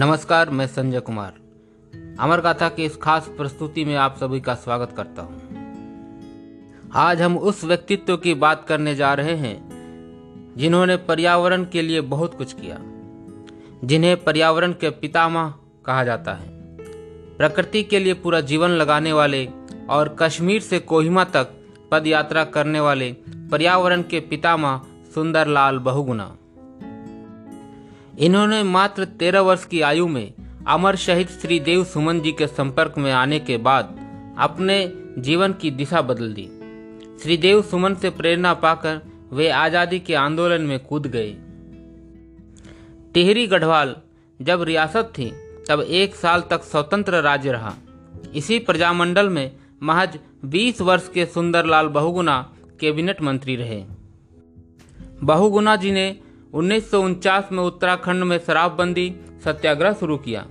नमस्कार, मैं संजय कुमार। अमर गाथा की इस खास प्रस्तुति में आप सभी का स्वागत करता हूँ। आज हम उस व्यक्तित्व की बात करने जा रहे हैं, जिन्होंने पर्यावरण के लिए बहुत कुछ किया। जिन्हें पर्यावरण के पितामह कहा जाता है। प्रकृति के लिए पूरा जीवन लगाने वाले और कश्मीर से कोहिमा तक पद यात्रा करने वाले पर्यावरण के पितामह सुंदरलाल बहुगुना इन्होंने मात्र तेरह वर्ष की आयु में अमर शहीद श्री देव सुमन जी के संपर्क में आने के बाद अपने जीवन की दिशा बदल दी। श्री देव सुमन से प्रेरणा पाकर वे आज़ादी के आंदोलन में कूद गए। टिहरी गढ़वाल जब रियासत थी, तब एक साल तक स्वतंत्र राज्य रहा। इसी प्रजामंडल में महज 20 वर्ष के सुंदरलाल बहुगुना कैबिनेट मंत्री रहे। बहुगुना जी ने उन्नीस में उत्तराखंड में शराबबंदी सत्याग्रह शुरू किया।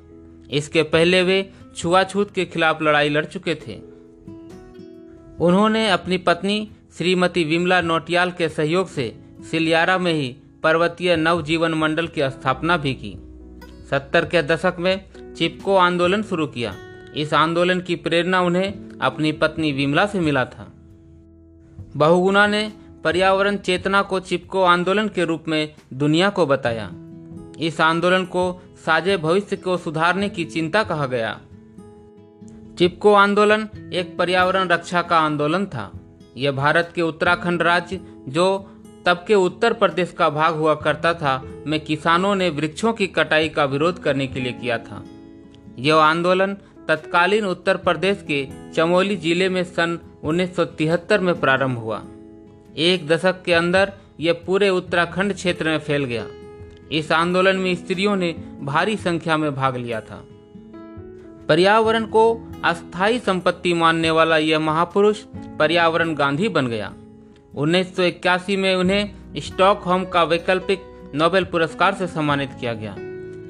इसके पहले वे छुआछूत के खिलाफ लड़ाई लड़ चुके थे। उन्होंने अपनी पत्नी श्रीमती विमला नोटियाल के सहयोग से सिलियारा में ही पर्वतीय नवजीवन मंडल की स्थापना भी की। सत्तर के दशक में चिपको आंदोलन शुरू किया। इस आंदोलन की प्रेरणा उन्हें अपनी पत्नी विमला से मिला था। बहुगुना ने पर्यावरण चेतना को चिपको आंदोलन के रूप में दुनिया को बताया। इस आंदोलन को साझे भविष्य को सुधारने की चिंता कहा गया। चिपको आंदोलन एक पर्यावरण रक्षा का आंदोलन था। यह भारत के उत्तराखंड राज्य, जो तब के उत्तर प्रदेश का भाग हुआ करता था, में किसानों ने वृक्षों की कटाई का विरोध करने के लिए किया था। यह आंदोलन तत्कालीन उत्तर प्रदेश के चमोली ज़िले में सन 1973 में प्रारंभ हुआ। एक दशक के अंदर यह पूरे उत्तराखंड क्षेत्र में फैल गया। इस आंदोलन में स्त्रियों ने भारी संख्या में भाग लिया था। पर्यावरण को अस्थायी संपत्ति मानने वाला यह महापुरुष पर्यावरण गांधी बन गया। 1981 में उन्हें स्टॉकहोम का वैकल्पिक नोबेल पुरस्कार से सम्मानित किया गया।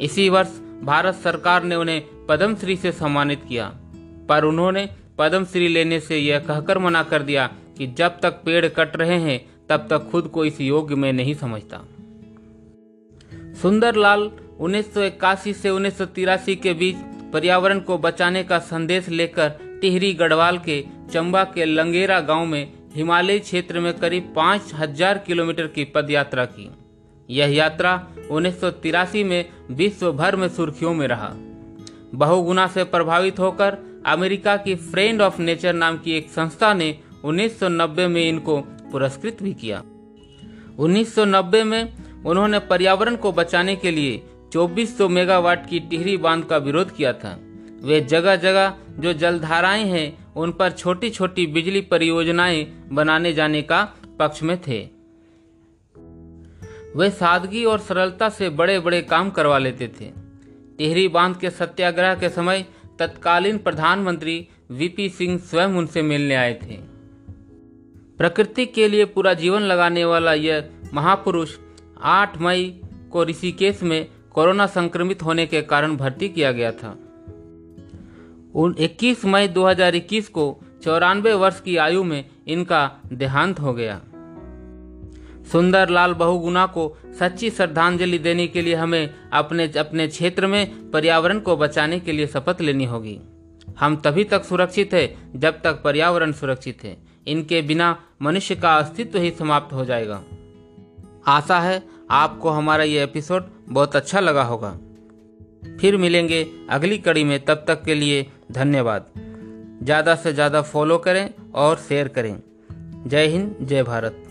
इसी वर्ष भारत सरकार ने उन्हें पद्मश्री से सम्मानित किया। पर उन्होंने पद्मश्री लेने से यह कहकर मना कर दिया कि जब तक पेड़ कट रहे हैं, तब तक खुद को इस योग में नहीं समझता। सुंदरलाल 1981 से उन्नीस के बीच पर्यावरण को बचाने का संदेश लेकर टिहरी गढ़वाल के चंबा के लंगेरा गाँव में हिमालयी क्षेत्र में करीब पाँच हज़ार किलोमीटर की पद यात्रा की। यह यात्रा उन्नीस सौ तिरासी में विश्व भर में सुर्खियों में रहा। बहुगुना से प्रभावित होकर अमेरिका की फ्रेंड ऑफ़ नेचर नाम की एक संस्था ने 1990 में इनको पुरस्कृत भी किया। 1990 में उन्होंने पर्यावरण को बचाने के लिए 2400 मेगावाट की टिहरी बाँध का विरोध किया था। वे जगह जगह जो जलधाराएँ हैं, उन पर छोटी छोटी बिजली परियोजनाएँ बनाने जाने का पक्ष में थे। वे सादगी और सरलता से बड़े बड़े काम करवा लेते थे। टिहरी बाँध के सत्याग्रह के समय तत्कालीन प्रधानमंत्री वीपी सिंह स्वयं उनसे मिलने आए थे। प्रकृति के लिए पूरा जीवन लगाने वाला यह महापुरुष 8 मई को ऋषिकेश में कोरोना संक्रमित होने के कारण भर्ती किया गया था। 21 मई 2021 को चौरानवे वर्ष की आयु में इनका देहांत हो गया। सुंदर लाल बहुगुना को सच्ची श्रद्धांजलि देने के लिए हमें अपने अपने क्षेत्र में पर्यावरण को बचाने के लिए शपथ लेनी होगी। हम तभी तक सुरक्षित है जब तक पर्यावरण सुरक्षित है। इनके बिना मनुष्य का अस्तित्व ही समाप्त हो जाएगा। आशा है आपको हमारा ये एपिसोड बहुत अच्छा लगा होगा। फिर मिलेंगे अगली कड़ी में, तब तक के लिए धन्यवाद। ज़्यादा से ज़्यादा फॉलो करें और शेयर करें। जय हिंद, जय भारत।